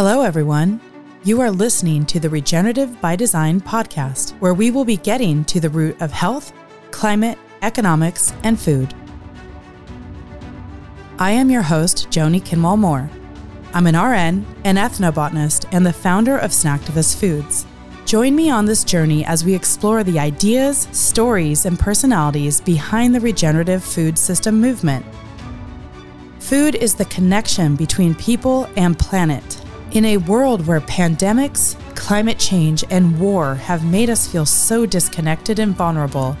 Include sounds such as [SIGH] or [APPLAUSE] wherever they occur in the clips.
Hello, everyone. You are listening to the Regenerative by Design podcast, where we will be getting to the root of health, climate, economics, and food. I am your host, Joni Kindwall Moore. I'm an RN, an ethnobotanist, and the founder of Snacktivist Foods. Join me on this journey as we explore the ideas, stories, and personalities behind the regenerative food system movement. Food is the connection between people and planet. In a world where pandemics, climate change, and war have made us feel so disconnected and vulnerable,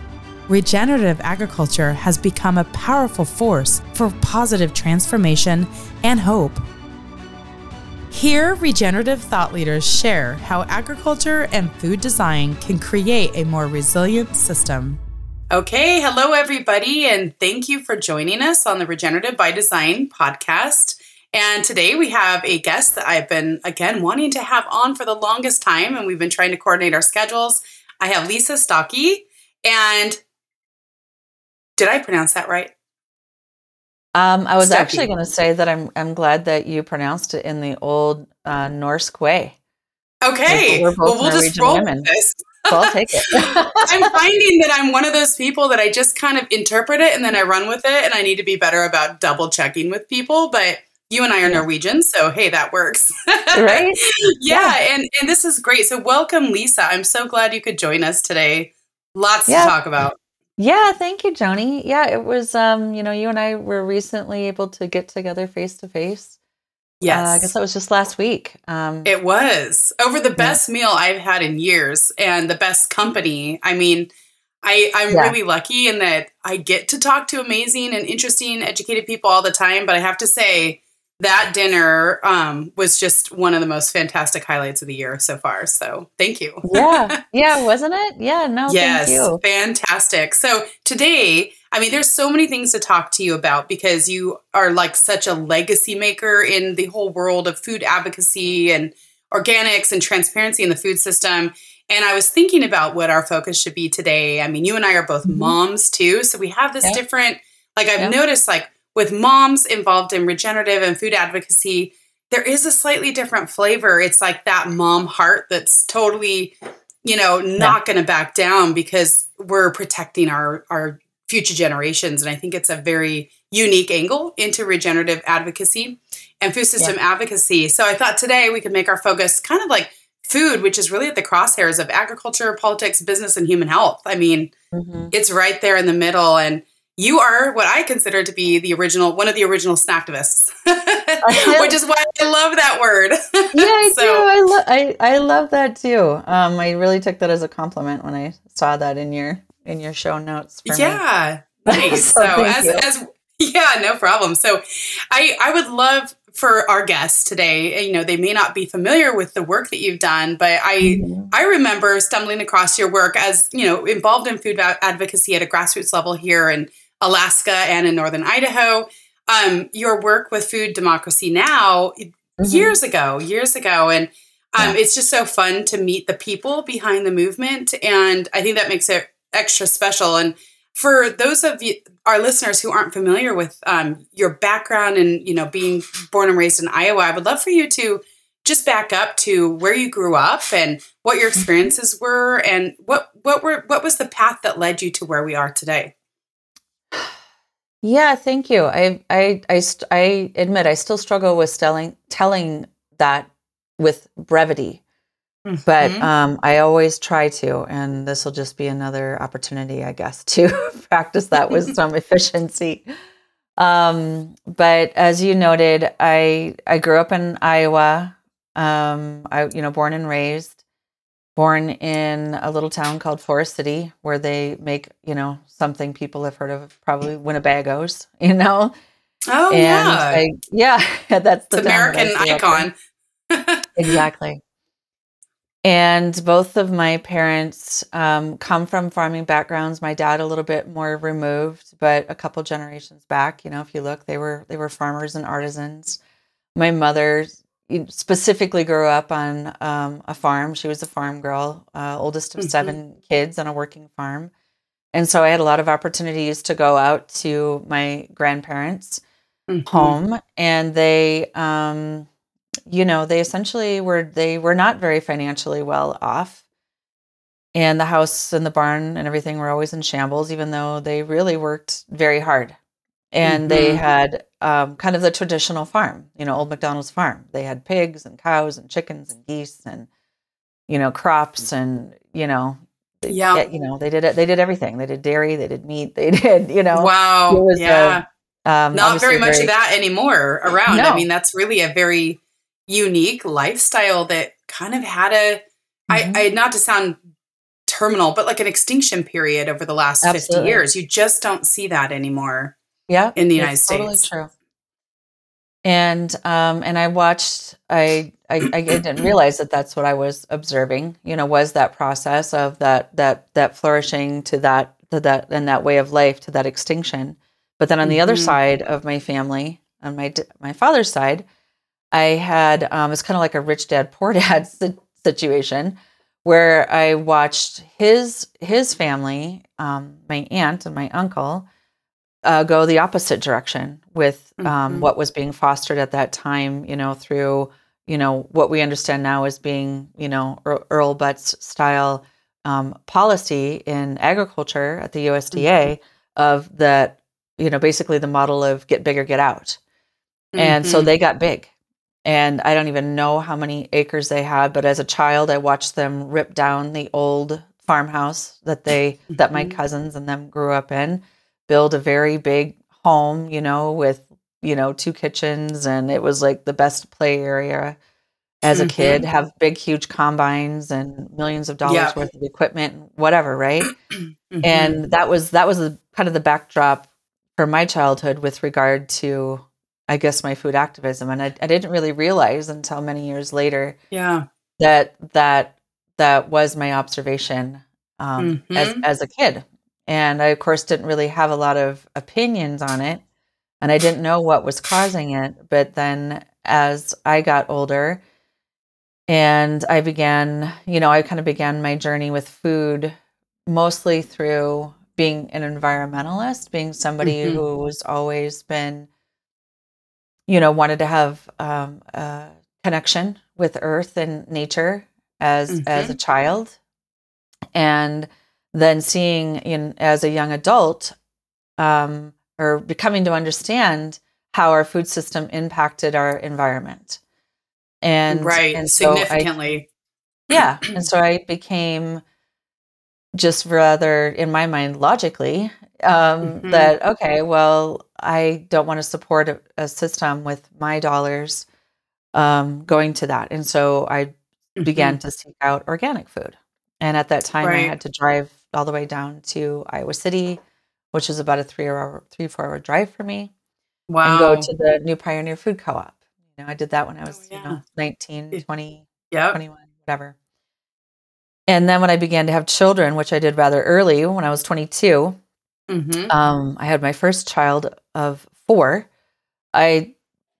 regenerative agriculture has become a powerful force for positive transformation and hope. Here, regenerative thought leaders share how agriculture and food design can create a more resilient system. Okay, hello everybody, and thank you for joining us on the Regenerative by Design podcast. And today we have a guest that I've been, again, wanting to have on for the longest time, and we've been trying to coordinate our schedules. I have Lisa Stokke, and did I pronounce that right? Um, I was actually going to say that I'm I'm glad that you pronounced it in the old uh, Norse way. Okay, we're both well, we'll Norwegian just roll women. this. So I'll take it. [LAUGHS] I'm finding that I'm one of those people that I just kind of interpret it and then I run with it, and I need to be better about double checking with people. But you and I are. Norwegian, so hey, that works. [LAUGHS] right? Yeah, yeah, and and this is great. So welcome, Lisa. I'm so glad you could join us today. Lots yeah. to talk about. Yeah, thank you, Joni. Yeah, it was um, you know, you and I were recently able to get together face to face. Yes. Uh, I guess that was just last week. Um, it was over the best yeah. meal I've had in years and the best company. I mean, I, I'm yeah. really lucky in that I get to talk to amazing and interesting, educated people all the time. But I have to say, that dinner um, was just one of the most fantastic highlights of the year so far. So thank you. yeah. [LAUGHS] Yeah. Wasn't it? Yeah. No, yes, Fantastic. So today, I mean, there's so many things to talk to you about because you are like such a legacy maker in the whole world of food advocacy and organics and transparency in the food system. And I was thinking about what our focus should be today. I mean, you and I are both mm-hmm. moms too. So we have this yeah. different, like, I've yeah. noticed, like, with moms involved in regenerative and food advocacy, there is a slightly different flavor. It's like that mom heart that's totally, you know, not yeah. going to back down because we're protecting our our future generations. And I think it's a very unique angle into regenerative advocacy and food system yeah. advocacy. So I thought today we could make our focus kind of like food, which is really at the crosshairs of agriculture, politics, business, and human health. I mean, mm-hmm. it's right there in the middle. And you are what I consider to be the original, one of the original snacktivists, [LAUGHS] which is why I love that word. yeah, I [LAUGHS] so. do. I, lo- I, I love that too. Um, I really took that as a compliment when I saw that in your in your show notes. yeah, [LAUGHS] nice. so, so as, as yeah, no problem. So I I would love for our guests today you know they may not be familiar with the work that you've done but i mm-hmm. i remember stumbling across your work as you know involved in food advocacy at a grassroots level here and Alaska and in northern Idaho. Um, your work with Food Democracy Now mm-hmm. years ago, years ago, and um, yeah. it's just so fun to meet the people behind the movement, and I think that makes it extra special. And for those of you, our listeners who aren't familiar with um, your background and you know being born and raised in Iowa, I would love for you to just back up to where you grew up and what your mm-hmm. experiences were, and what what were what was the path that led you to where we are today. Yeah, thank you. I I I, st- I admit I still struggle with telling telling that with brevity. Mm-hmm. But um, I always try to, and this will just be another opportunity, I guess, [LAUGHS] to practice that with [LAUGHS] some efficiency. Um, but as you noted, I I grew up in Iowa. Um, I you know born and raised, born in a little town called Forest City where they make, you know, something people have heard of, probably Winnebagos, [LAUGHS] you know? Oh, and yeah. I, yeah, [LAUGHS] that's the American icon. [LAUGHS] exactly. And both of my parents um, come from farming backgrounds. My dad a little bit more removed, but a couple generations back, you know, if you look, they were they were farmers and artisans. My mother specifically grew up on um, a farm. She was a farm girl, uh, oldest of mm-hmm. seven kids on a working farm. And so I had a lot of opportunities to go out to my grandparents' mm-hmm. home, and they um, you know, they essentially were they were not very financially well off. And the house and the barn and everything were always in shambles, even though they really worked very hard. And they Mhm. had um, kind of the traditional farm, you know, old McDonald's farm. They had pigs and cows and chickens and geese and you know crops and you know they- Yeah. you know they did it. They did everything. They did dairy. They did meat. They [LAUGHS] did you know. wow. yeah. Um, Not very much of that anymore around. I mean, that's really a very unique lifestyle that kind of had a Mhm. I, I not to sound terminal, but like an extinction period over the last 50 years. You just don't see that anymore. Yeah in the United totally States. true and um and i watched I, I i didn't realize that that's what i was observing you know was that process of that that that flourishing to that to that and that way of life to that extinction but then on the other Mhm. side of my family on my my father's side i had um it's kind of like a rich dad poor [LAUGHS] dad si- situation where i watched his his family um my aunt and my uncle uh, go the opposite direction with um, Mhm. what was being fostered at that time, you know, through, you know, what we understand now as being, you know, Earl, Butz style um, policy in agriculture at the USDA of that, you know, basically the model of get big or get out. And so Mhm. they got big. And I don't even know how many acres they had, but as a child, I watched them rip down the old farmhouse that they, that my Mhm. cousins and them grew up in, build a very big home, you know, with, you know, two kitchens. And it was like the best play area as a kid, Mhm. have big, huge combines and millions of dollars Yeah. worth of equipment, whatever, right? [CLEARS THROAT] Mhm. and that was that was the, kind of the backdrop for my childhood with regard to i guess my food activism and I, I didn't really realize until many years later yeah. that that that was my observation um, as, Mhm. as a kid and i of course didn't really have a lot of opinions on it and i didn't know what was causing it. But then as i got older and i began you know i kind of began my journey with food mostly through being an environmentalist being somebody Mhm. who's always been you know wanted to have um, a connection with earth and nature as as a child. And then seeing in as a young adult um, or becoming to understand how our food system impacted our environment and right. and so I- Significantly. [CLEARS THROAT] yeah. And so I became just rather, in my mind, logically, um, Mhm. that, okay, well, I don't want to support a, a system with my dollars um, going to that. And so I began to seek out organic food. And at that time, I had to drive all the way down to Iowa City, which is about a three hour, three, four hour drive for me wow. and go to the New Pioneer Food Co-op. You know, I did that when I was, Oh, you yeah. know, 19, 20, Yep. 21, whatever. And then when I began to have children, which I did rather early when I was 22, Mhm. um, I had my first child of four. I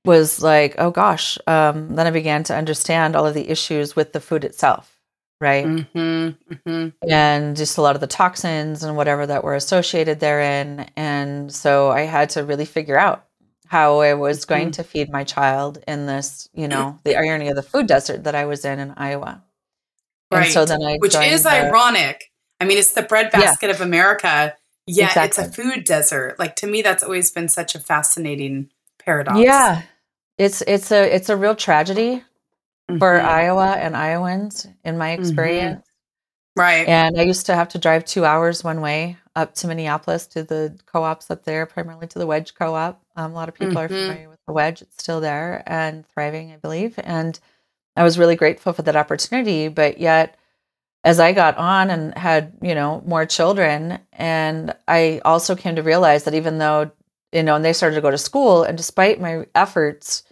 was like, oh gosh. Um, then I began to understand all of the issues with the food itself, right? Mhm. Mhm. and just a lot of the toxins and whatever that were associated therein. And so I had to really figure out how I was going Mhm. to feed my child in this, you know, the irony of the food desert that I was in in Iowa. Right. And so then I Which is the- ironic. I mean, it's the breadbasket of America, yet it's a food desert. Like to me, that's always been such a fascinating paradox. Yeah. It's it's a it's a real tragedy for Mhm. Iowa and Iowans in my Mm-hmm. experience. right. And I used to have to drive two hours one way up to Minneapolis to the co-ops up there, primarily to the Wedge Co-op. Um, a lot of people are Mhm. familiar with the Wedge; it's still there and thriving, I believe. And I was really grateful for that opportunity. But yet, as I got on and had you know more children, and I also came to realize that even though you know, and they started to go to school, and despite my efforts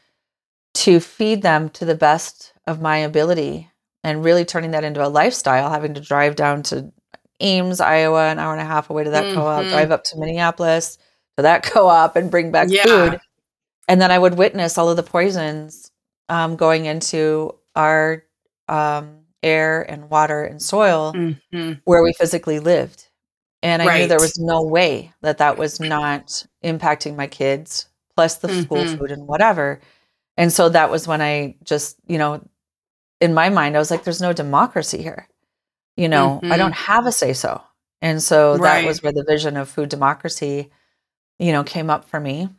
to feed them to the best of my ability and really turning that into a lifestyle, having to drive down to Ames, Iowa, an hour and a half away to that co-op, Mhm. drive up to Minneapolis to that co-op and bring back Yeah. food. And then I would witness all of the poisons um, going into our um, air and water and soil Mhm. where we physically lived. And I knew there was no way that that was not impacting my kids, plus the school Mhm. food and whatever. And so that was when I just, you know, in my mind, I was like, there's no democracy here. You know, mm-hmm. I don't have a say so. And so right. that was where the vision of food democracy, you know, came up for me.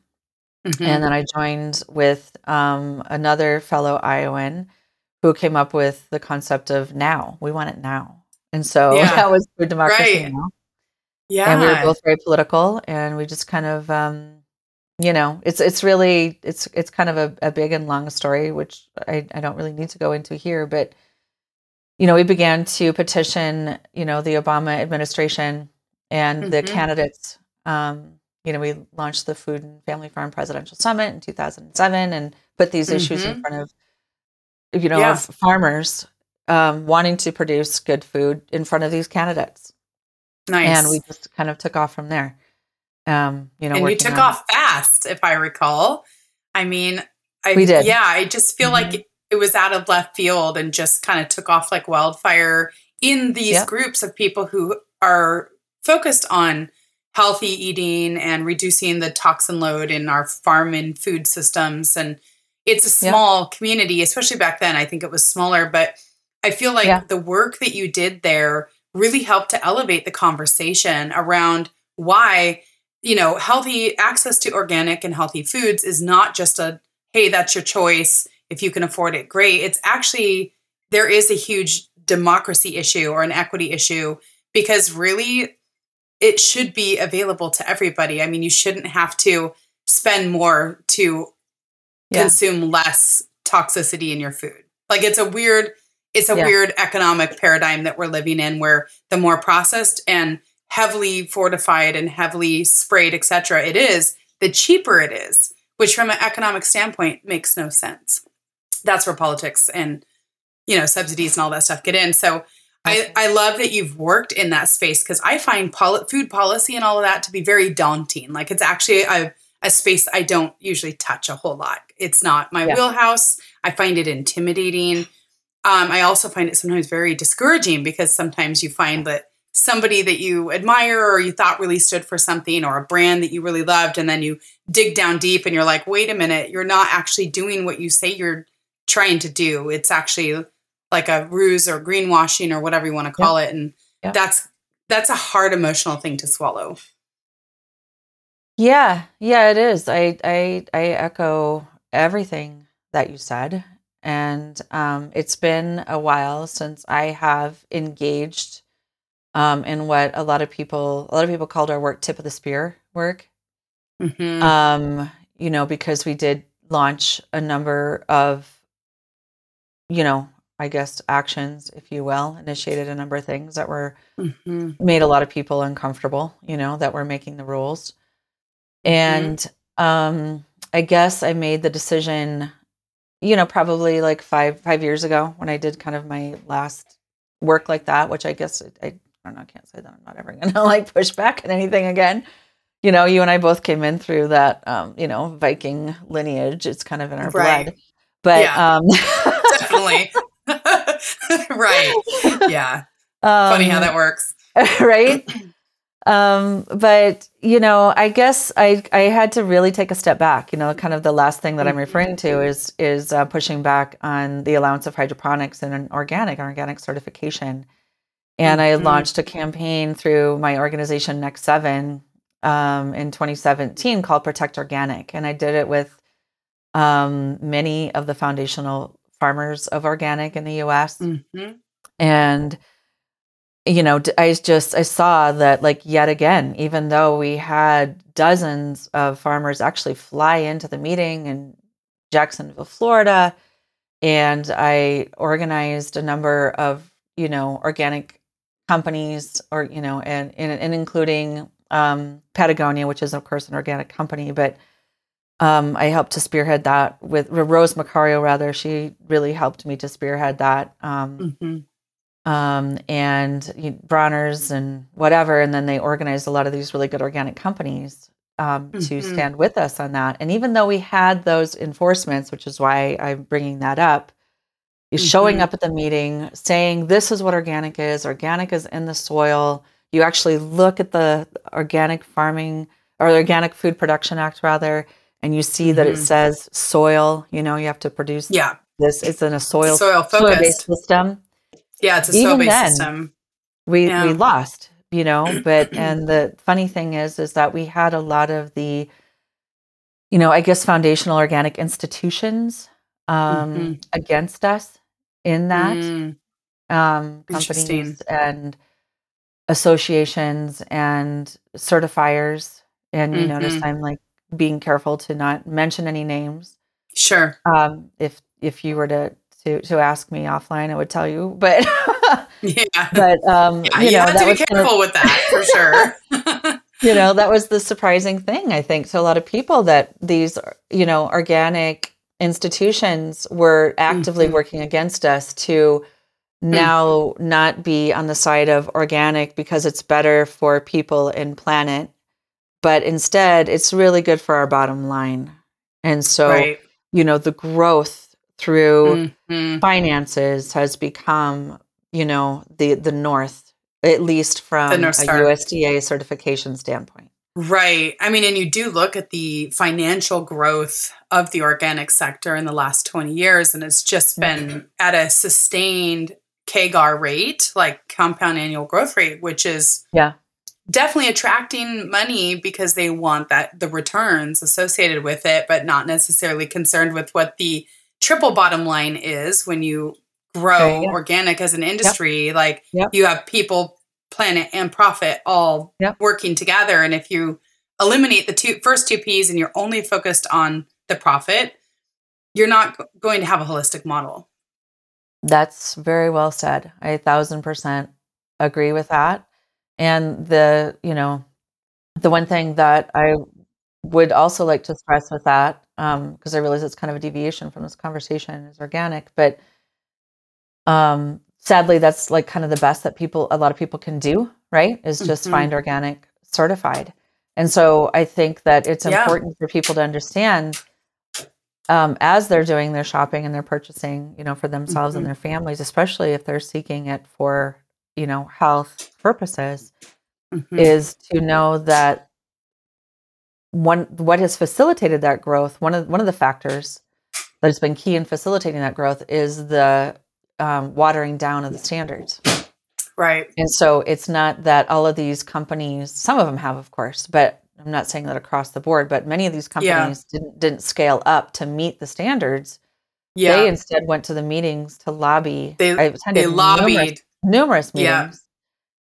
Mm-hmm. And then I joined with um, another fellow Iowan who came up with the concept of now. We want it now. And so [LAUGHS] yeah. that was food democracy right. now. Yeah. And we were both very political and we just kind of um, you know, it's it's really it's it's kind of a, a big and long story, which I, I don't really need to go into here, but you know, we began to petition, you know, the Obama administration and mm-hmm. the candidates. Um, you know, we launched the Food and Family Farm Presidential Summit in 2007 and put these mm-hmm. issues in mm-hmm. front of, you know, yeah. of farmers um, wanting to produce good food in front of these candidates. Nice. And we just kind of took off from there. Um, you know, and you took on... off fast, if I recall. I mean, I, we did. Yeah, I just feel mm-hmm. like it was out of left field and just kind of took off like wildfire in these yep. groups of people who are focused on healthy eating and reducing the toxin load in our farm and food systems. And it's a small yep. community, especially back then. I think it was smaller, but I feel like yeah. the work that you did there really helped to elevate the conversation around why you know, healthy access to organic and healthy foods is not just a, hey, that's your choice. If you can afford it, great. It's actually, there is a huge democracy issue or an equity issue because really it should be available to everybody. I mean, you shouldn't have to spend more to yeah. consume less toxicity in your food. Like it's a weird, it's a yeah. weird economic paradigm that we're living in where the more processed and heavily fortified and heavily sprayed, etc. it is, the cheaper it is, which from an economic standpoint makes no sense. That's where politics and you know subsidies and all that stuff get in. So I, I love that you've worked in that space because I find poli- food policy and all of that to be very daunting. Like it's actually a, a space I don't usually touch a whole lot. It's not my yeah. wheelhouse. I find it intimidating. Um, I also find it sometimes very discouraging because sometimes you find that somebody that you admire or you thought really stood for something or a brand that you really loved and then you dig down deep and you're like wait a minute you're not actually doing what you say you're trying to do. It's actually like a ruse or greenwashing or whatever you want to call it and that's that's a hard emotional thing to swallow. Yeah yeah it is. I i i echo everything that you said and um, it's been a while since i have engaged um, in what a lot of people a lot of people called our work tip of the spear work. Mm-hmm. Um, you know, because we did launch a number of, you know, I guess actions, if you will, initiated a number of things that were mm-hmm. made a lot of people uncomfortable. You know, that were making the rules, mm-hmm. and mm-hmm. um, I guess I made the decision you know probably like five five years ago when i did kind of my last work like that which i guess I don't know, I can't say that I'm not ever [LAUGHS] gonna like push back at anything again. You know, you and I both came in through that um, you know, Viking lineage. It's kind of in our right. blood. But yeah, um [LAUGHS] definitely. [LAUGHS] right. Yeah. Um, Funny how that works. right? Um, but you know, I guess I I had to really take a step back. You know, kind of the last thing that I'm referring to mm-hmm. is is uh, pushing back on the allowance of hydroponics and an organic organic certification. And mm-hmm. I launched a campaign through my organization Next Seven um, in 2017 called Protect Organic. And I did it with um, many of the foundational farmers of organic in the US. Mm-hmm. And you know, I just I saw that like yet again, even though we had dozens of farmers actually fly into the meeting in Jacksonville, Florida, and I organized a number of you know organic companies or you know and and, and including um, patagonia which is of course an organic company but um, i helped to spearhead that with rose marcario rather she really helped me to spearhead that um, mm-hmm. um, and you know, Bronner's and whatever and then they organized a lot of these really good organic companies um, mm-hmm. to stand with us on that and even though we had those enforcements which is why i'm bringing that up mm-hmm. showing up at the meeting, saying, This is what organic is. Organic is in the soil. You actually look at the Organic Farming or the Organic Food Production Act, rather, and you see that it Mhm. says soil, you know, you have to produce Yeah. this. It's in a soil Soil soil-based focused. system. Yeah, it's a soil based system. We Yeah. we lost, you know. [CLEARS THROAT] But and the funny thing is, is that we had a lot of the, you know, I guess foundational organic institutions um, Mhm. against us in that Mm, um, companies and associations and certifiers. And you notice Mhm. I'm like being careful to not mention any names. Sure. Um, if if you were to to to ask me offline, I would tell you. But [LAUGHS] Yeah. but um, yeah, you know have that to be was kind of- careful with that for sure. [LAUGHS] [LAUGHS] you know that was the surprising thing I think to a lot of people that these you know organic institutions were actively Mhm. working against us to now not be on the side of organic because it's better for people and planet but instead it's really good for our bottom line and so right. you know the growth through Mhm. finances has become you know the the north at least from a USDA certification standpoint Right. I mean, and you do look at the financial growth of the organic sector in the last 20 years, and it's just been at a sustained CAGR rate, like compound annual growth rate, which is yeah definitely attracting money because they want that the returns associated with it, but not necessarily concerned with what the triple bottom line is when you grow yeah. organic as an industry. Like Yep. you have people, planet, and profit all Yep. working together. And if you eliminate the two first two P's and you're only focused on the profit, you're not going to have a holistic model. That's very well said. I a thousand percent agree with that. And the, you know, the one thing that I would also like to stress with that, because I realize it's kind of a deviation from this conversation, is organic. But um, sadly, that's like kind of the best that people, a lot of people can do, right? Is just Mhm. find organic certified. And so I think that it's Yeah. important for people to understand um, as they're doing their shopping and they're purchasing, you know, for themselves Mhm. and their families, especially if they're seeking it for, you know, health purposes, Mhm. is to know that one what has facilitated that growth. One of one of the factors that has been key in facilitating that growth is the um, watering down of the standards. Right. And so it's not that all of these companies, some of them have, of course, but I'm not saying that across the board, but many of these Yeah. companies didn't didn't scale up to meet the standards. Yeah. They instead went to the meetings to lobby. They- I attended they numerous, lobbied. numerous Yeah. meetings,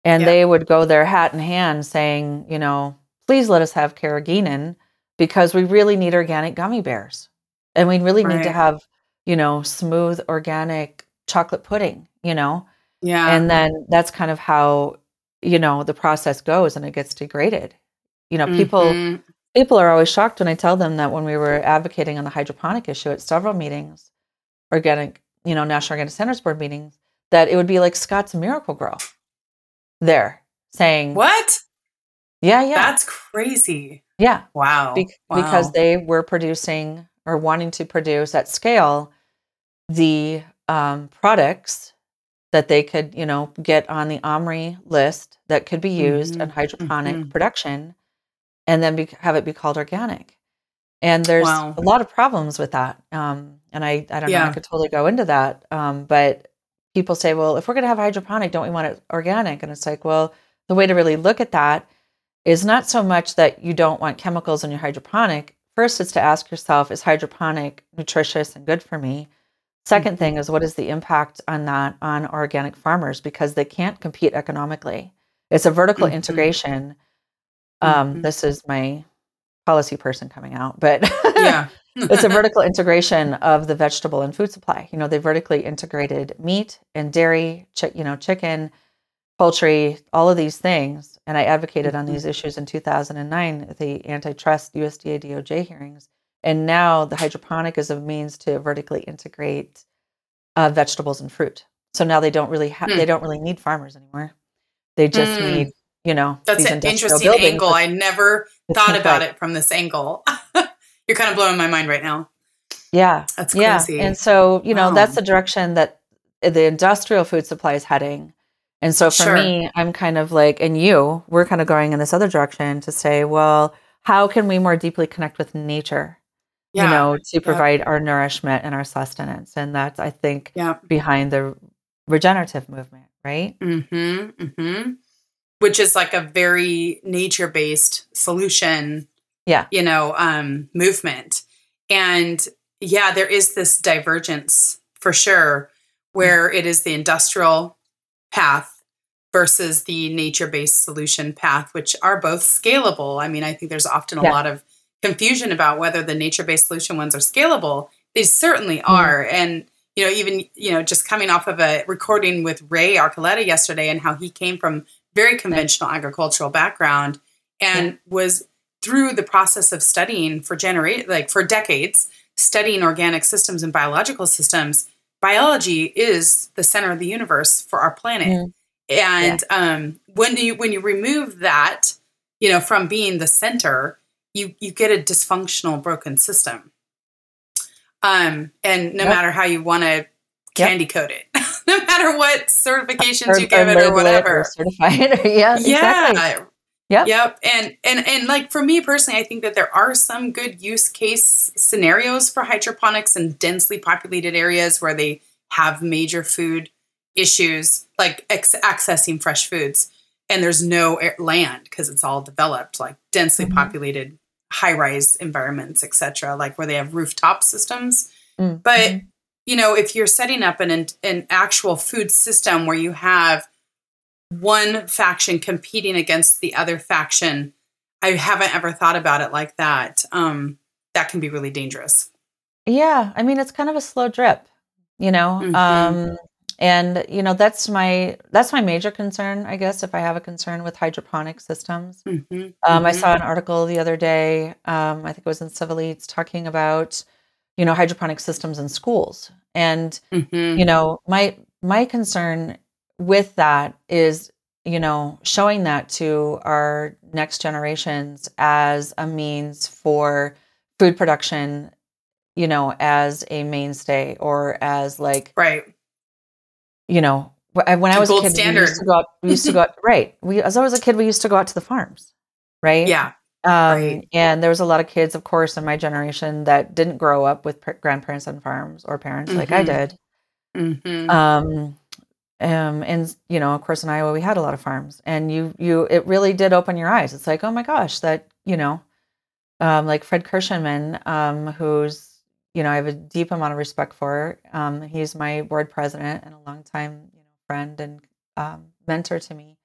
and Yeah. they would go there hat in hand, saying, you know, please let us have carrageenan because we really need organic gummy bears, and we really need to have, you know, smooth organic chocolate pudding. You know, Yeah. and then that's kind of how you know the process goes and it gets degraded you know people Mhm. people are always shocked when i tell them that when we were advocating on the hydroponic issue at several meetings organic you know national organic standards board meetings that it would be like scott's miracle gro there saying What? yeah yeah That's crazy. yeah Wow. Bec- wow. because they were producing or wanting to produce at scale the um, products that they could, you know, get on the OMRI list that could be used in Mhm, hydroponic mhm. production, and then be, have it be called organic. And there's Wow. a lot of problems with that. Um, and I, I don't know, I could totally go into that. Um, but people say, well, if we're going to have hydroponic, don't we want it organic? And it's like, well, the way to really look at that is not so much that you don't want chemicals in your hydroponic. First, is to ask yourself, is hydroponic nutritious and good for me? 2nd thing is, what is the impact on that on organic farmers? Because they can't compete economically. It's a vertical Mhm. integration. Um, Mhm. This is my policy person coming out, but yeah. [LAUGHS] it's a vertical integration of the vegetable and food supply. You know, they vertically integrated meat and dairy, chi- you know, chicken, poultry, all of these things. And I advocated on these issues in 2009 at the antitrust USDA DOJ hearings. And now the hydroponic is a means to vertically integrate uh, vegetables and fruit. So now they don't really have Hmm. they don't really need farmers anymore. They just Mm. need you know That's an interesting buildings angle. I never thought about it from this angle. [LAUGHS] You're kind of blowing my mind right now. Yeah. That's crazy. yeah. And so, you know, Wow. that's the direction that the industrial food supply is heading. And so for Sure. me, I'm kind of like, and you, we're kind of going in this other direction to say, well, how can we more deeply connect with nature? Yeah. You know, to provide yeah. our nourishment and our sustenance. And that's, I think, yeah. behind the regenerative movement, right? Mm-hmm. Mm-hmm. Which is like a very nature-based solution. Yeah. You know, um, movement. And yeah, there is this divergence for sure, where it is the industrial path versus the nature-based solution path, which are both scalable. I mean, I think there's often a yeah. lot of confusion about whether the nature-based solution ones are scalable. They certainly mm-hmm. are. And you know, even you know, just coming off of a recording with Ray Archuleta yesterday and how he came from very conventional agricultural background and yeah. was through the process of studying for generate like for decades studying organic systems and biological systems biology is the center of the universe for our planet mm. and yeah. um, when you when you remove that you know from being the center you you get a dysfunctional broken system um and no yep. matter how you want to candy yep. code it [LAUGHS] no matter what certifications or, you give it or whatever certified [LAUGHS] yeah yeah exactly. Yep. Yep. And and and like for me personally, I think that there are some good use case scenarios for hydroponics in densely populated areas where they have major food issues, like ex- accessing fresh foods, and there's no air- land because it's all developed, like densely mm-hmm. populated high-rise environments, etc., like where they have rooftop systems. Mm-hmm. But you know, if you're setting up an an actual food system where you have one faction competing against the other faction. I haven't ever thought about it like that. Um, that can be really dangerous. Yeah, I mean it's kind of a slow drip, you know. Mm-hmm. Um, and you know that's my that's my major concern, I guess, if I have a concern with hydroponic systems. Mm-hmm. Um, mm-hmm. I saw an article the other day. Um, I think it was in Civil Eats talking about you know hydroponic systems in schools, and mm-hmm. you know my my concern with that is you know showing that to our next generations as a means for food production you know as a mainstay or as like right you know when i was a kid standard. we used to go out we used to go out [LAUGHS] right we as i was a kid we used to go out to the farms right yeah um, right. and there was a lot of kids of course in my generation that didn't grow up with grandparents on farms or parents mm-hmm. like i mm-hmm. did mm-hmm. um um, and you know, of course, in Iowa we had a lot of farms, and you you it really did open your eyes. It's like, oh my gosh, that you know, um, like Fred Kirschenman, um, who's you know I have a deep amount of respect for. Um, he's my board president and a long time you know friend and um, mentor to me.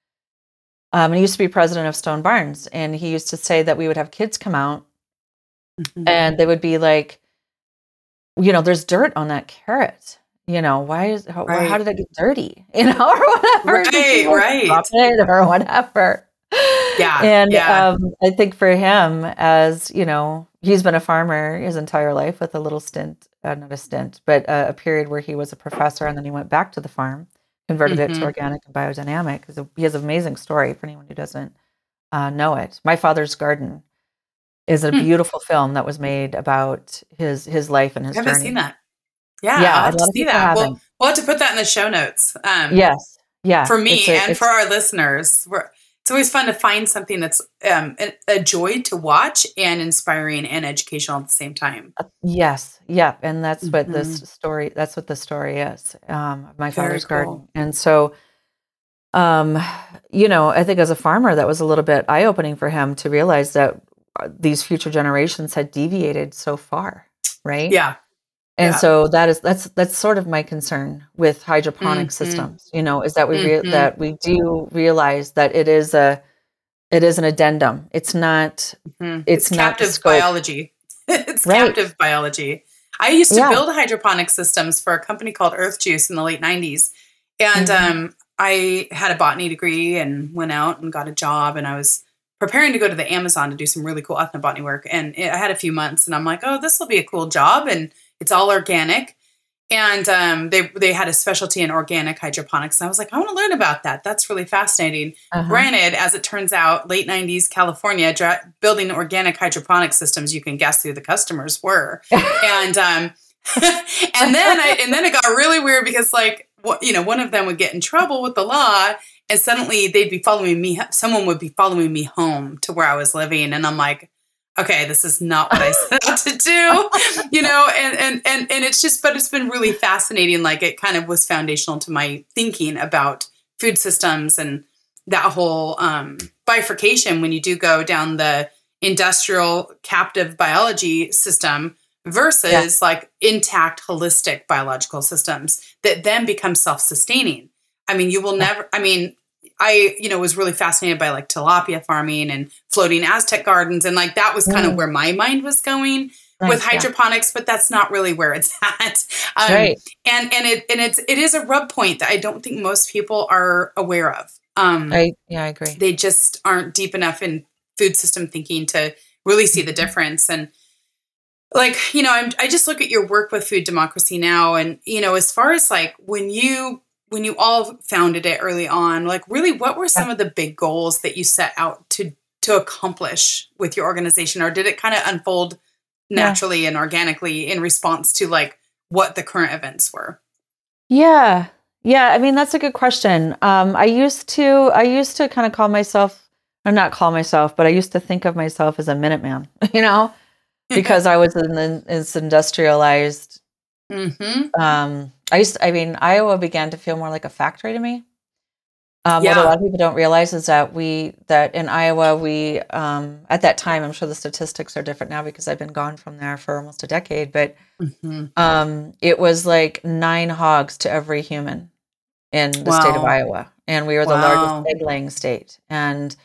Um, and he used to be president of Stone Barns, and he used to say that we would have kids come out, mm-hmm. and they would be like, you know, there's dirt on that carrot you know, why is how, right. how did it get dirty? [LAUGHS] You know, or whatever. Right, [LAUGHS] right. or whatever. Yeah. And yeah. Um, I think for him, as you know, he's been a farmer his entire life with a little stint, uh, not a stint, but uh, a period where he was a professor and then he went back to the farm, converted mm-hmm. it to mm-hmm. organic and biodynamic. Because he has an amazing story for anyone who doesn't uh, know it. My father's garden is a hmm. beautiful film that was made about his his life and his. I haven't journey. seen that. Yeah, yeah I'll have to see that. We'll, we'll have to put that in the show notes. Um, yes. Yeah. For me a, and for our listeners, we're, it's always fun to find something that's um, a, joy to watch and inspiring and educational at the same time. Uh, yes. Yep. And that's mm-hmm. what this mm-hmm. story, that's what the story is. Um, my Very father's cool. garden. And so, um, you know, I think as a farmer, that was a little bit eye opening for him to realize that uh, these future generations had deviated so far. Right. Yeah and yeah. so that is that's that's sort of my concern with hydroponic mm-hmm. systems you know is that we mm-hmm. that we do realize that it is a it is an addendum it's not mm-hmm. it's, it's, not captive biology [LAUGHS] it's right. captive biology i used to yeah. build hydroponic systems for a company called earth juice in the late 90s and mm-hmm. um, i had a botany degree and went out and got a job and i was preparing to go to the amazon to do some really cool ethnobotany work and it, i had a few months and i'm like oh this will be a cool job and it's all organic. And um, they they had a specialty in organic hydroponics. And I was like, I want to learn about that. That's really fascinating. Uh-huh. Granted, as it turns out, late '90s California dra- building organic hydroponic systems. You can guess who the customers were, [LAUGHS] and um, [LAUGHS] and then I and then it got really weird because like you know one of them would get in trouble with the law, and suddenly they'd be following me. Someone would be following me home to where I was living, and I'm like, okay, this is not what I [LAUGHS] set out to do, you know, and, and, and, and it's just, but it's been really fascinating. Like it kind of was foundational to my thinking about food systems and that whole um, bifurcation when you do go down the industrial captive biology system versus yeah. like intact holistic biological systems that then become self-sustaining. I mean, you will never I mean, I, you know, was really fascinated by like tilapia farming and floating Aztec gardens. And like that was kind mm. of where my mind was going nice, with hydroponics, yeah. but that's not really where it's [LAUGHS] at. Um, right. And, and it, and it's, it is a rub point that I don't think most people are aware of. Um, I, yeah, I agree. They just aren't deep enough in food system thinking to really see the mm-hmm. difference. And, like you know I'm, i just look at your work with food democracy now and you know as far as like when you when you all founded it early on, like really what were some of the big goals that you set out to to accomplish with your organization or did it kind of unfold naturally yeah. and organically in response to like what the current events were? Yeah. Yeah, I mean that's a good question. Um, I used to I used to kind of call myself or not call myself, but I used to think of myself as a Minuteman, [LAUGHS] you know, because I was in this industrialized mm-hmm. um, I used, to, I mean, Iowa began to feel more like a factory to me. Um, yeah. What a lot of people don't realize is that we that in Iowa we um, at that time I'm sure the statistics are different now because I've been gone from there for almost a decade, but mm-hmm. um, it was like nine hogs to every human in the wow. state of Iowa, and we were the wow. largest egg laying state and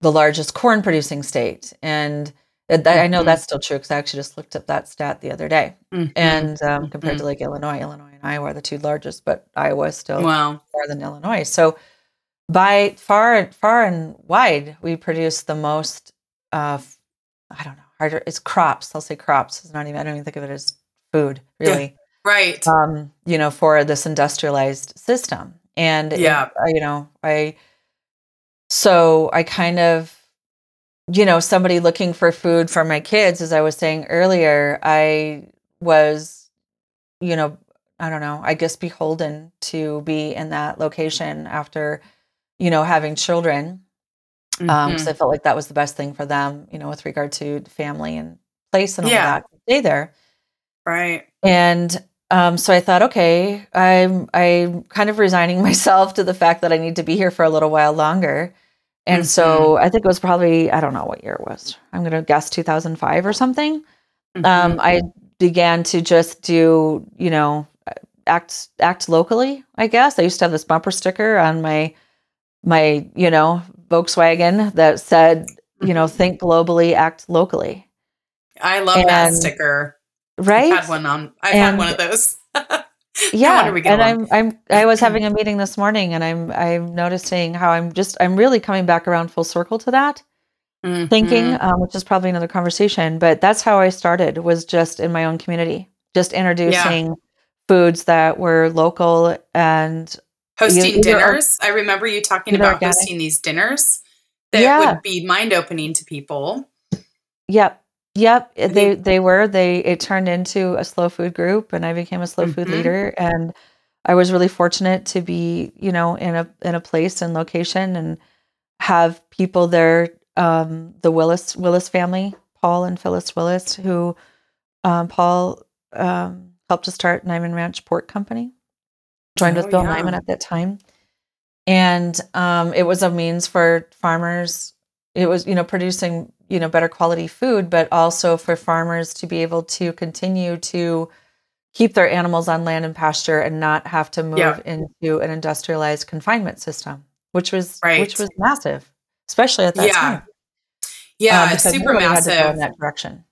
the largest corn producing state, and. I know that's still true because I actually just looked up that stat the other day. Mm-hmm. And um, compared mm-hmm. to like Illinois, Illinois and Iowa are the two largest, but Iowa is still wow. more than Illinois. So by far, far and wide, we produce the most. Uh, I don't know. Harder. It's crops. I'll say crops. It's not even. I don't even think of it as food, really. Yeah. Right. Um, you know, for this industrialized system, and yeah, it, you know, I. So I kind of you know, somebody looking for food for my kids, as I was saying earlier, I was, you know, I don't know, I guess beholden to be in that location after, you know, having children. Um, mm-hmm. Um, because I felt like that was the best thing for them, you know, with regard to family and place and all yeah. that. Stay there. Right. And um, so I thought, okay, I'm I'm kind of resigning [LAUGHS] myself to the fact that I need to be here for a little while longer. And mm-hmm. so I think it was probably, I don't know what year it was. I'm going to guess 2005 or something. Mm-hmm. Um, I began to just do, you know, act act locally, I guess. I used to have this bumper sticker on my my, you know, Volkswagen that said, you know, think globally, act locally. I love and, that sticker. Right? I've had one on I've and, had one of those. [LAUGHS] yeah and i'm i'm i was having a meeting this morning and i'm i'm noticing how i'm just i'm really coming back around full circle to that mm-hmm. thinking um, which is probably another conversation but that's how i started was just in my own community just introducing yeah. foods that were local and hosting dinners i remember you talking about organic. hosting these dinners that yeah. would be mind-opening to people yep Yep, they they were. They it turned into a slow food group and I became a slow food mm-hmm. leader and I was really fortunate to be, you know, in a in a place and location and have people there um the Willis Willis family, Paul and Phyllis Willis who um Paul um helped to start Niman Ranch Pork Company. Joined oh, with Bill yeah. Niman at that time. And um it was a means for farmers it was you know producing you know better quality food but also for farmers to be able to continue to keep their animals on land and pasture and not have to move yeah. into an industrialized confinement system which was right. which was massive especially at that yeah. time yeah um, super massive in that direction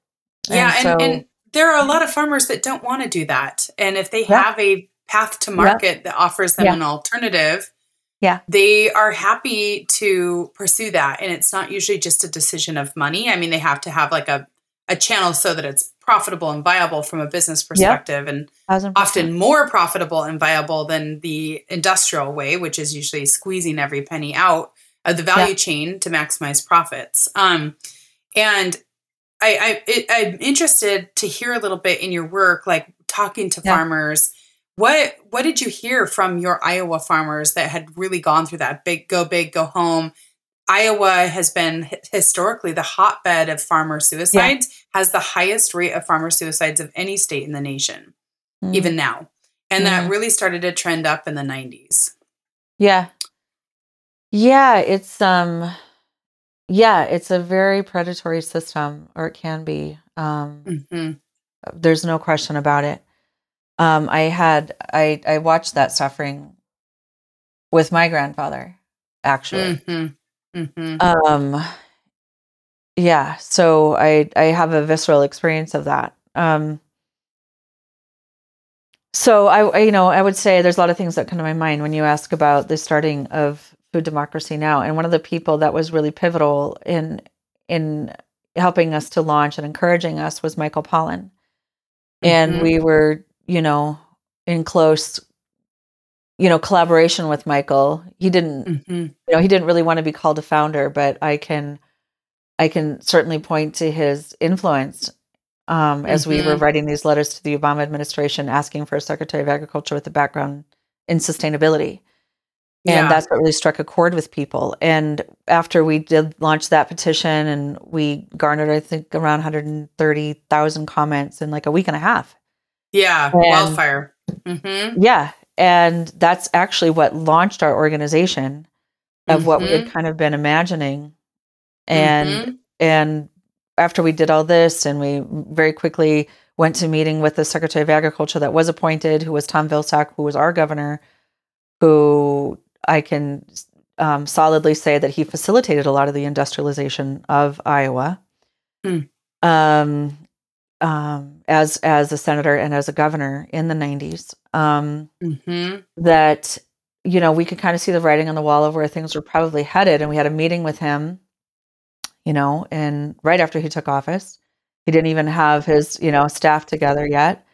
yeah and, so, and, and, there are a lot of farmers that don't want to do that and if they yeah. have a path to market that offers them an alternative yeah. They are happy to pursue that. And it's not usually just a decision of money. I mean, they have to have like a, a channel so that it's profitable and viable from a business perspective yep. and often more profitable and viable than the industrial way, which is usually squeezing every penny out of the value yep. chain to maximize profits. Um, and I, I am interested to hear a little bit in your work, like talking to farmers what what did you hear from your Iowa farmers that had really gone through that big go big go home? Iowa has been historically the hotbed of farmer suicides, yeah. has the highest rate of farmer suicides of any state in the nation, mm. even now. And mm. that mm-hmm. really started to trend up in the 90s. Yeah. Yeah, it's um yeah, it's a very predatory system or it can be. Um mm-hmm. there's no question about it. Um I had I I watched that suffering with my grandfather actually. Mm-hmm. Mm-hmm. Um, yeah, so I I have a visceral experience of that. Um, so I, I, you know I would say there's a lot of things that come to my mind when you ask about the starting of food democracy now, and one of the people that was really pivotal in in helping us to launch and encouraging us was Michael Pollan, and mm-hmm. we were you know in close you know collaboration with michael he didn't mm-hmm. you know he didn't really want to be called a founder but i can i can certainly point to his influence um, as mm-hmm. we were mm-hmm. writing these letters to the obama administration asking for a secretary of agriculture with a background in sustainability and yeah. that's what really struck a chord with people and after we did launch that petition and we garnered i think around 130000 comments in like a week and a half yeah and, wildfire mm-hmm. yeah and that's actually what launched our organization of mm-hmm. what we had mm-hmm. kind of been imagining. And mm-hmm. and after we did all this and we very quickly went to meeting with the Secretary of Agriculture that was appointed, who was Tom Vilsack, who was our governor, who I can um, solidly say that he facilitated a lot of the industrialization of Iowa. Mm. Um, um, as as a senator and as a governor in the 90s um, mm-hmm. that you know we could kind of see the writing on the wall of where things were probably headed and we had a meeting with him you know and right after he took office. He didn't even have his you know staff together yet.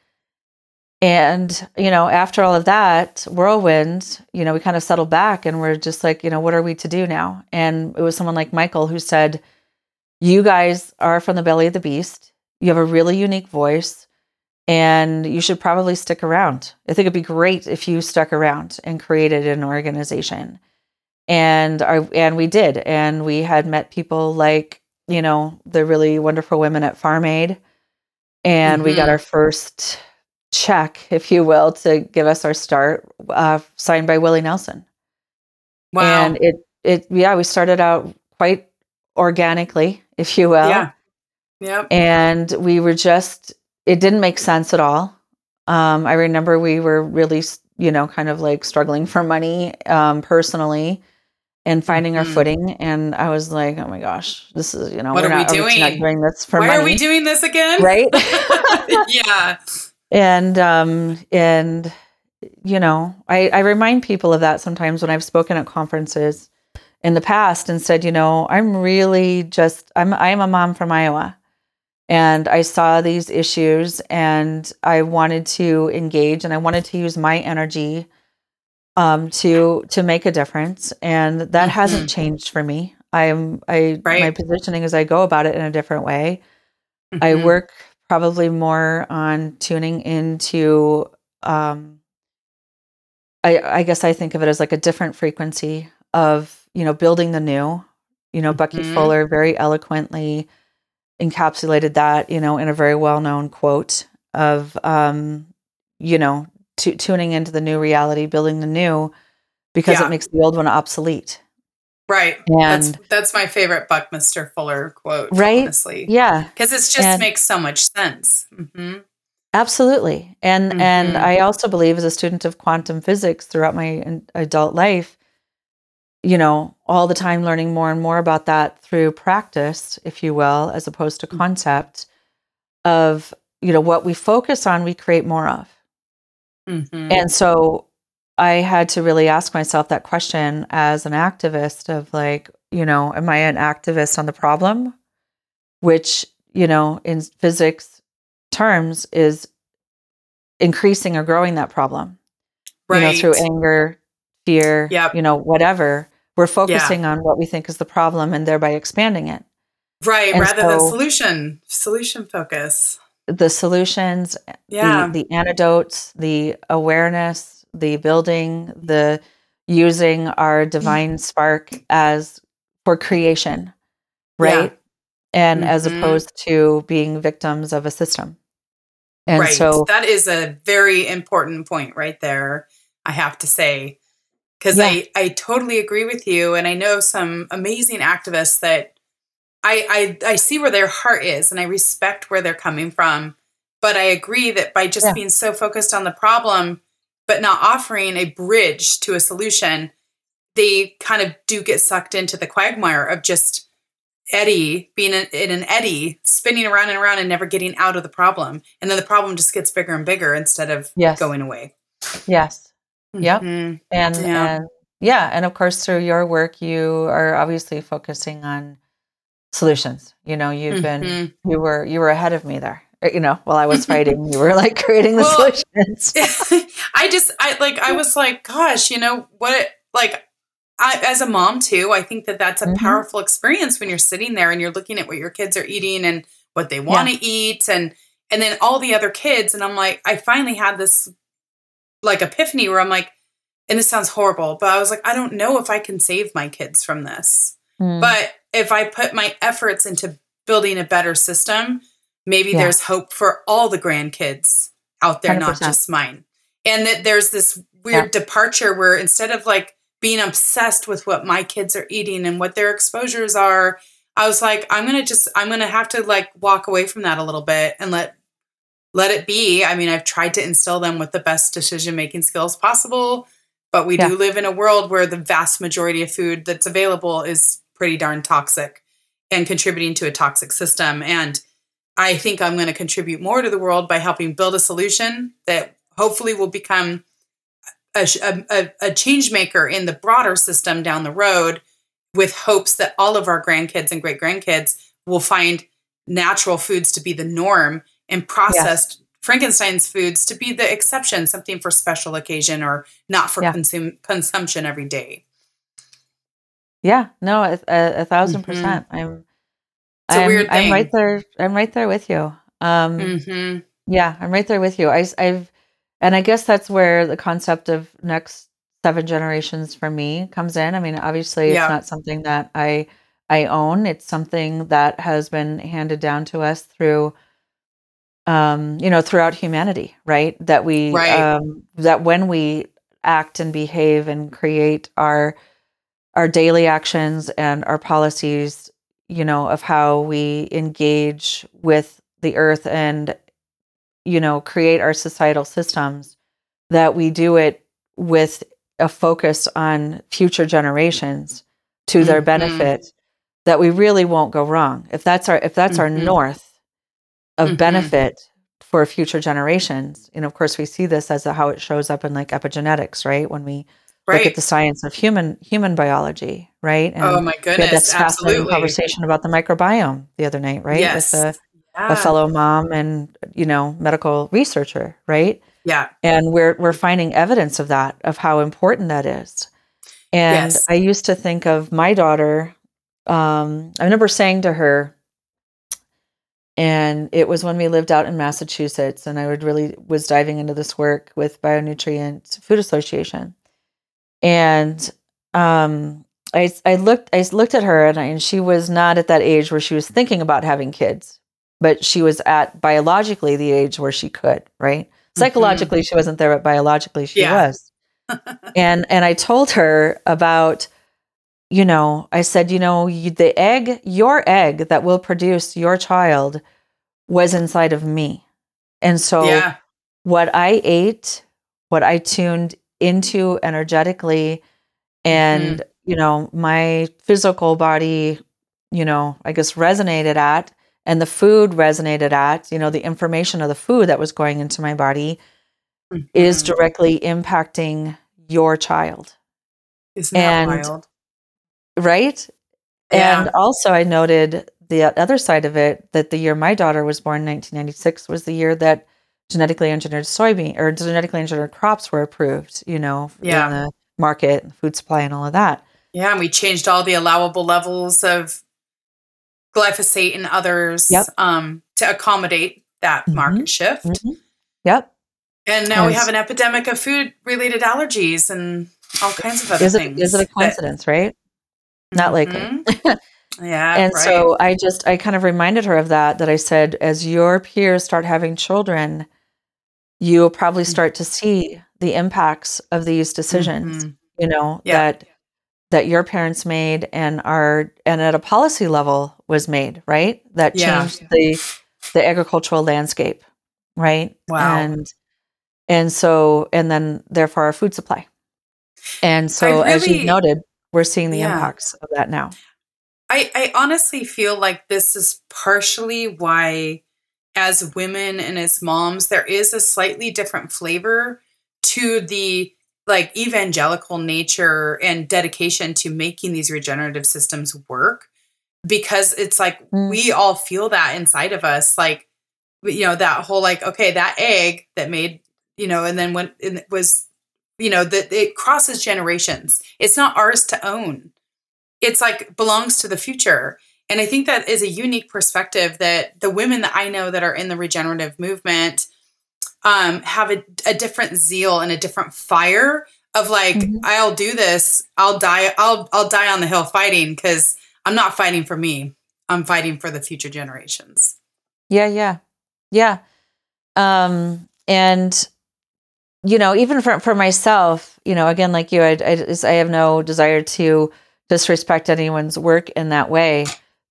And you know after all of that whirlwind you know we kind of settled back and we're just like you know what are we to do now? And it was someone like michael who said you guys are from the belly of the beast you have a really unique voice and you should probably stick around. I think it'd be great if you stuck around and created an organization. And our, and we did. And we had met people like, you know, the really wonderful women at Farm Aid. And mm-hmm. we got mm-hmm. our first check, if you will, to give us our start, uh, signed by Willie Nelson. Wow. And it, it, yeah, we started out quite organically, if you will. Yeah. Yep. And we were just, it didn't make sense at all. Um, I remember we were really, you know, kind of like struggling for money um, personally and finding our mm-hmm. footing. And I was like, oh my gosh, this is, you know, what are not, we doing? Not doing this for Why money. are we doing this again? Right. [LAUGHS] [LAUGHS] yeah. And, um, and, you know, I, I remind people of that sometimes when I've spoken at conferences in the past and said, you know, I'm really just, I'm, I'm a mom from Iowa and I saw these issues and I wanted to engage and I wanted to use my energy um, to to make a difference and that mm-hmm. hasn't changed for me. I'm I right. my positioning is I go about it in a different way. Mm-hmm. I work probably more on tuning into um, I, I guess I think of it as like a different frequency of you know building the new. You know, Bucky mm-hmm. Fuller very eloquently encapsulated that, you know, in a very well known quote of, um, you know, t- tuning into the new reality, building the new, because yeah. it makes the old one obsolete. Right. And that's, that's my favorite Buckminster Fuller quote. Right. Honestly. Yeah. Because it just and makes so much sense. Mm-hmm. Absolutely. And mm-hmm. and I also believe as a student of quantum physics throughout my adult life you know, all the time learning more and more about that through practice, if you will, as opposed to mm. concept of, you know, what we focus on, we create more of. Mm-hmm. And so I had to really ask myself that question as an activist of like, you know, am I an activist on the problem? Which, you know, in physics terms is increasing or growing that problem. Right. You know, through anger, fear, yep. you know, whatever. We're focusing yeah. on what we think is the problem and thereby expanding it. Right, and rather so, than solution, solution focus. The solutions, yeah. the, the antidotes, the awareness, the building, the using our divine spark as for creation, right? Yeah. And mm-hmm. as opposed to being victims of a system. And right. so that is a very important point right there, I have to say. Because yeah. I, I totally agree with you. And I know some amazing activists that I, I I see where their heart is and I respect where they're coming from. But I agree that by just yeah. being so focused on the problem, but not offering a bridge to a solution, they kind of do get sucked into the quagmire of just eddy being in, an eddy spinning around and around and never getting out of the problem and then the problem just gets bigger and bigger instead of yes. going away yes yep mm-hmm. and yeah. and yeah and of course through your work you are obviously focusing on solutions you know you've mm-hmm. been you were you were ahead of me there uh, you know while i was [LAUGHS] fighting you were like creating the well, solutions [LAUGHS] i just i like i was like gosh you know what like I, as a mom too, I think that that's a mm-hmm. powerful experience when you're sitting there and you're looking at what your kids are eating and what they want to yeah. eat and and then all the other kids and I'm like I finally had this like epiphany where I'm like and this sounds horrible, but I was like I don't know if I can save my kids from this. Mm. But if I put my efforts into building a better system, maybe yeah. there's hope for all the grandkids out there, 100%. not just mine. And that there's this weird yeah. departure where instead of like being obsessed with what my kids are eating and what their exposures are i was like i'm gonna just i'm gonna have to like walk away from that a little bit and let let it be i mean i've tried to instill them with the best decision making skills possible but we yeah. do live in a world where the vast majority of food that's available is pretty darn toxic and contributing to a toxic system and i think i'm going to contribute more to the world by helping build a solution that hopefully will become a, a, a change maker in the broader system down the road with hopes that all of our grandkids and great grandkids will find natural foods to be the norm and processed. Frankenstein's foods to be the exception, something for special occasion or not for yeah. consume, consumption every day. Yeah, no, a, a 1000 mm-hmm. percent. I'm, it's I'm, weird thing. I'm right there. I'm right there with you. Um, mm-hmm. Yeah, I'm right there with you. I, I've and I guess that's where the concept of next seven generations for me comes in. I mean, obviously, yeah. it's not something that I I own. It's something that has been handed down to us through um, you know, throughout humanity, right? That we right. um that when we act and behave and create our our daily actions and our policies, you know, of how we engage with the earth and you know, create our societal systems, that we do it with a focus on future generations to mm-hmm. their benefit, that we really won't go wrong. If that's our if that's mm-hmm. our north of mm-hmm. benefit for future generations, and of course we see this as a, how it shows up in like epigenetics, right? When we right. look at the science of human human biology, right? And oh my goodness, we had this fascinating absolutely. conversation about the microbiome the other night, right? Yes. With the yeah. a fellow mom and you know medical researcher right yeah and we're we're finding evidence of that of how important that is and yes. i used to think of my daughter um, i remember saying to her and it was when we lived out in massachusetts and i would really was diving into this work with bionutrient food association and um, I, I looked I looked at her and, I, and she was not at that age where she was thinking about having kids but she was at biologically the age where she could, right? Mm-hmm. Psychologically, mm-hmm. she wasn't there, but biologically, she yeah. was. [LAUGHS] and and I told her about, you know, I said, you know, you, the egg, your egg that will produce your child, was inside of me, and so yeah. what I ate, what I tuned into energetically, and mm-hmm. you know, my physical body, you know, I guess resonated at and the food resonated at, you know, the information of the food that was going into my body mm-hmm. is directly impacting your child. Isn't and, that wild? Right? Yeah. And also I noted the other side of it that the year my daughter was born 1996 was the year that genetically engineered soybean or genetically engineered crops were approved, you know, yeah. in the market, food supply and all of that. Yeah, and we changed all the allowable levels of glyphosate and others yep. um, to accommodate that mm-hmm. market shift. Mm-hmm. Yep. And now and we have an epidemic of food related allergies and all kinds of other is things. It, is it a coincidence, that, right? Not mm-hmm. likely. [LAUGHS] yeah. and right. so I just, I kind of reminded her of that, that I said, as your peers start having children, you'll probably mm. start to see the impacts of these decisions, mm-hmm. you know, yeah. that that your parents made and are and at a policy level was made, right? That changed yeah. the the agricultural landscape, right? Wow. And and so and then therefore our food supply. And so really, as you noted, we're seeing the yeah. impacts of that now. I, I honestly feel like this is partially why as women and as moms, there is a slightly different flavor to the like evangelical nature and dedication to making these regenerative systems work because it's like mm. we all feel that inside of us like you know that whole like okay that egg that made you know and then when it was you know that it crosses generations it's not ours to own it's like belongs to the future and i think that is a unique perspective that the women that i know that are in the regenerative movement um, have a, a different zeal and a different fire of like mm-hmm. I'll do this. I'll die. I'll I'll die on the hill fighting because I'm not fighting for me. I'm fighting for the future generations. Yeah, yeah, yeah. Um, and you know, even for for myself, you know, again, like you, I I, I have no desire to disrespect anyone's work in that way,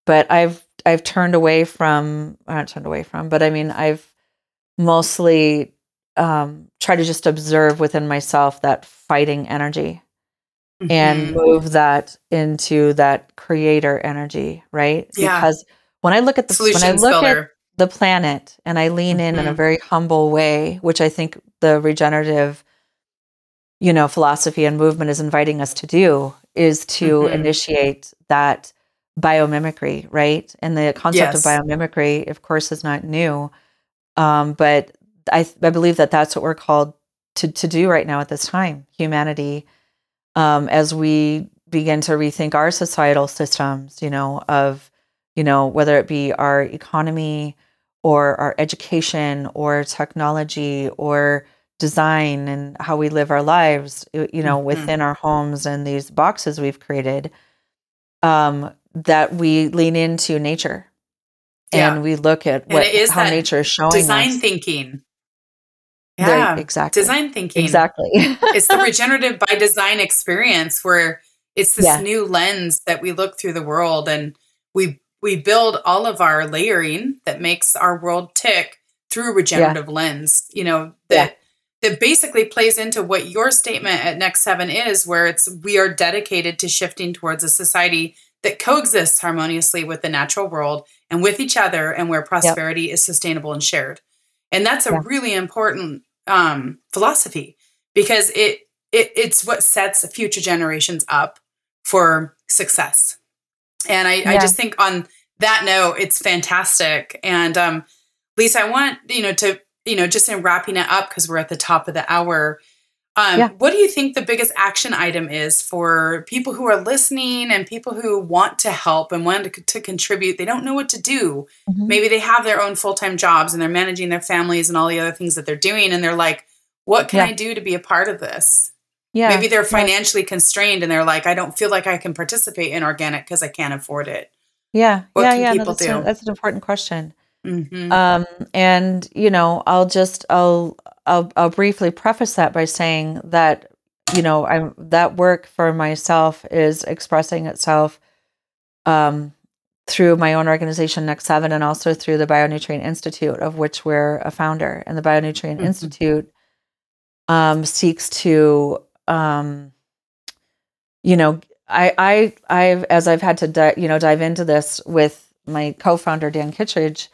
but I've I've turned away from I not turned away from, but I mean, I've mostly um, try to just observe within myself that fighting energy mm-hmm. and move that into that creator energy, right? Yeah. Because when I look at the Solutions when I look builder. at the planet and I lean in mm-hmm. in a mm-hmm. very humble way, which I think the regenerative you know philosophy and movement is inviting us to do is to mm-hmm. initiate that biomimicry, right? And the concept yes. of biomimicry, of course, is not new. Um, but I, I believe that that's what we're called to, to do right now at this time, humanity, um, as we begin to rethink our societal systems, you know, of, you know, whether it be our economy or our education or technology or design and how we live our lives, you know, mm-hmm. within our homes and these boxes we've created, um, that we lean into nature yeah. and we look at what how nature is showing design us. thinking yeah, exactly. Design thinking. Exactly. it's the [LAUGHS] regenerative by design experience where it's this yeah. new lens that we look through the world and we we build all of our layering that makes our world tick through regenerative yeah. lens. You know, that yeah. that basically plays into what your statement at Next 7 is where it's we are dedicated to shifting towards a society that coexists harmoniously with the natural world and with each other and where prosperity yep. is sustainable and shared. And that's a yeah. really important um, philosophy because it, it it's what sets future generations up for success. And I, yeah. I just think on that note, it's fantastic. And um, Lisa, I want you know to you know just in wrapping it up because we're at the top of the hour. Um, yeah. What do you think the biggest action item is for people who are listening and people who want to help and want to, to contribute? They don't know what to do. Mm-hmm. Maybe they have their own full time jobs and they're managing their families and all the other things that they're doing. And they're like, what can yeah. I do to be a part of this? Yeah. Maybe they're financially yeah. constrained and they're like, I don't feel like I can participate in organic because I can't afford it. Yeah. What yeah. can yeah. people no, that's, do? A, that's an important question. Mm-hmm. Um, and you know, I'll just I'll I'll I'll briefly preface that by saying that you know I'm that work for myself is expressing itself um, through my own organization Next Seven and also through the Bionutrient Institute, of which we're a founder. And the Bionutrient mm-hmm. Institute um, seeks to um, you know I I I've as I've had to di- you know dive into this with my co-founder Dan Kittredge,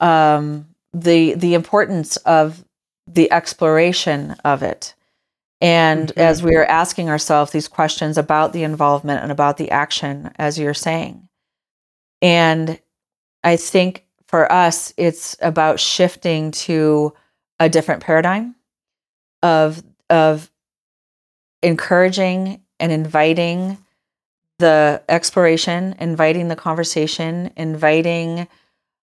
um, the the importance of the exploration of it. And mm-hmm. as we are asking ourselves these questions about the involvement and about the action, as you're saying. And I think for us, it's about shifting to a different paradigm of, of encouraging and inviting the exploration, inviting the conversation, inviting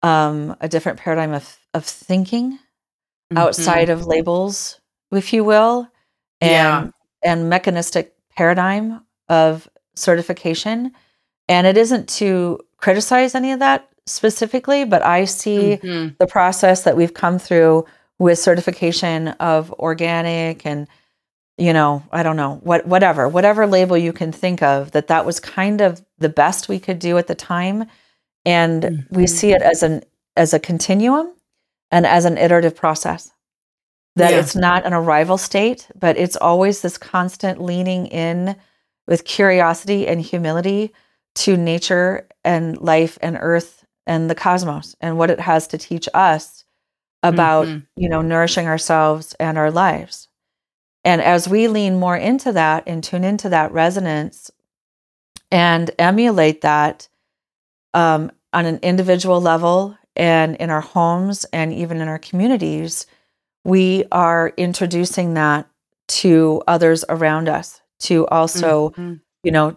um, a different paradigm of, of thinking mm-hmm. outside of labels, if you will, and yeah. and mechanistic paradigm of certification. And it isn't to criticize any of that specifically, but I see mm-hmm. the process that we've come through with certification of organic and you know, I don't know, what whatever, whatever label you can think of that that was kind of the best we could do at the time and mm-hmm. we see it as an as a continuum and as an iterative process that yeah. it's not an arrival state, but it's always this constant leaning in with curiosity and humility to nature and life and earth and the cosmos and what it has to teach us about, mm-hmm. you know, nourishing ourselves and our lives. And as we lean more into that and tune into that resonance and emulate that um, on an individual level and in our homes and even in our communities, we are introducing that to others around us to also, mm-hmm. you know,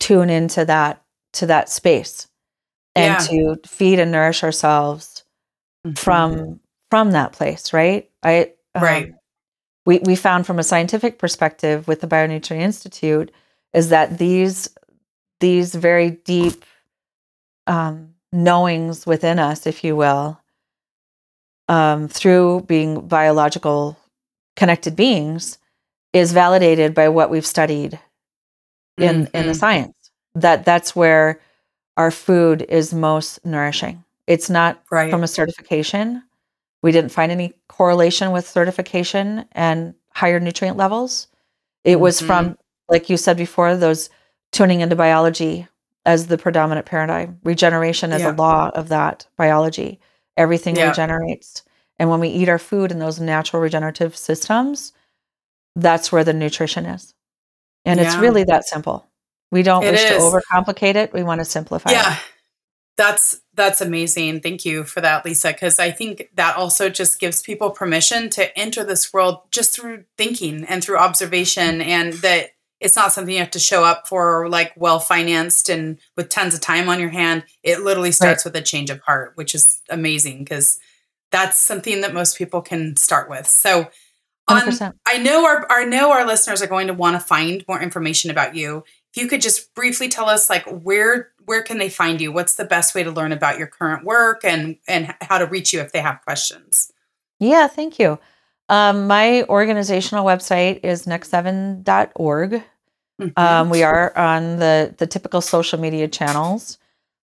tune into that to that space and yeah. to feed and nourish ourselves mm-hmm. from from that place, right? I um, right. We we found from a scientific perspective with the Bionutrient Institute is that these these very deep um, knowings within us, if you will, um, through being biological connected beings is validated by what we've studied in mm-hmm. in the mm-hmm. science that that's where our food is most nourishing it's not right. from a certification we didn't find any correlation with certification and higher nutrient levels it mm-hmm. was from mm-hmm. like you said before those tuning into biology as the predominant paradigm regeneration is yeah. a law of that biology everything yeah. regenerates. And when we eat our food in those natural regenerative systems, that's where the nutrition is. And yeah. it's really that simple. We don't it wish is. to overcomplicate it. We want to simplify yeah. it. Yeah. That's that's amazing. Thank you for that, Lisa, because I think that also just gives people permission to enter this world just through thinking and through observation and that it's not something you have to show up for like well financed and with tons of time on your hand. It literally starts right. with a change of heart, which is amazing because that's something that most people can start with. So um, on, I know our I know our listeners are going to want to find more information about you. You could just briefly tell us like where where can they find you? What's the best way to learn about your current work and and how to reach you if they have questions? Yeah, thank you. Um, my organizational website is next7.org. Mm-hmm. Um, we are on the the typical social media channels.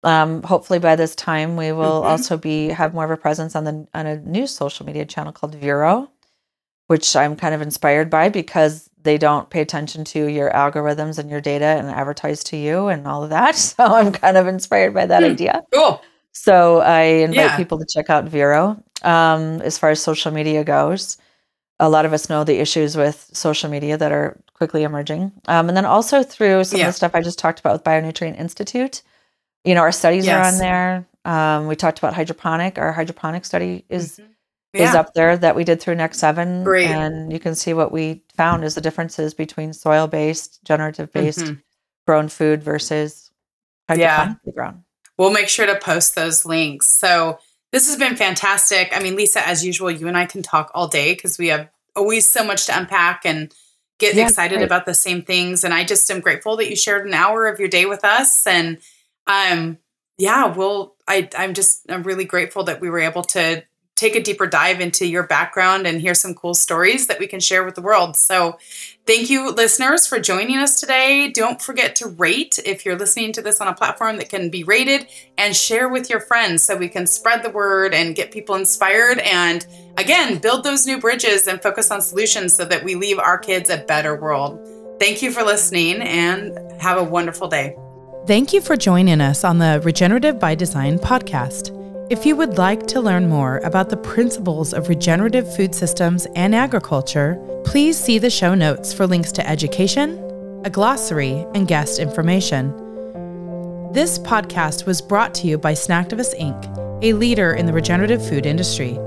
Um, hopefully, by this time, we will mm-hmm. also be have more of a presence on the on a new social media channel called Vero, which I'm kind of inspired by because they don't pay attention to your algorithms and your data and advertise to you and all of that. [LAUGHS] So I'm kind of inspired by that mm, idea. Cool. So I invite yeah. people to check out Vero. Um, as far as social media goes, a lot of us know the issues with social media that are quickly emerging, um, and then also through some yeah. of the stuff I just talked about with Bionutrient Institute you know, our studies yes. are on there. Um, we talked about hydroponic. Our hydroponic study is mm-hmm. Yeah. is up there that we did through Next Seven, Great. and you can see what we found is the differences between soil based, generative based mm-hmm. grown food versus yeah. grown. We'll make sure to post those links. So this has been fantastic. I mean, Lisa, as usual, you and I can talk all day because we have always so much to unpack and get yeah, excited about the same things. And I just am grateful that you shared an hour of your day with us and um, yeah, well, I, I'm just, I'm really grateful that we were able to take a deeper dive into your background and hear some cool stories that we can share with the world. So, thank you, listeners, for joining us today. Don't forget to rate if you're listening to this on a platform that can be rated and share with your friends so we can spread the word and get people inspired. And again, build those new bridges and focus on solutions so that we leave our kids a better world. Thank you for listening and have a wonderful day. Thank you for joining us on the Regenerative by Design podcast. If you would like to learn more about the principles of regenerative food systems and agriculture, please see the show notes for links to education, a glossary, and guest information. This podcast was brought to you by Snacktivist Inc., a leader in the regenerative food industry.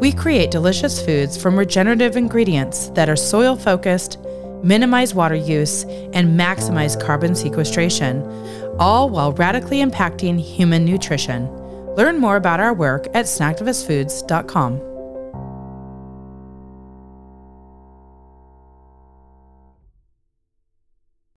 We create delicious foods from regenerative ingredients that are soil focused, minimize water use, and maximize carbon sequestration, all while radically impacting human nutrition. Learn more about our work at snacktivistfoods.com.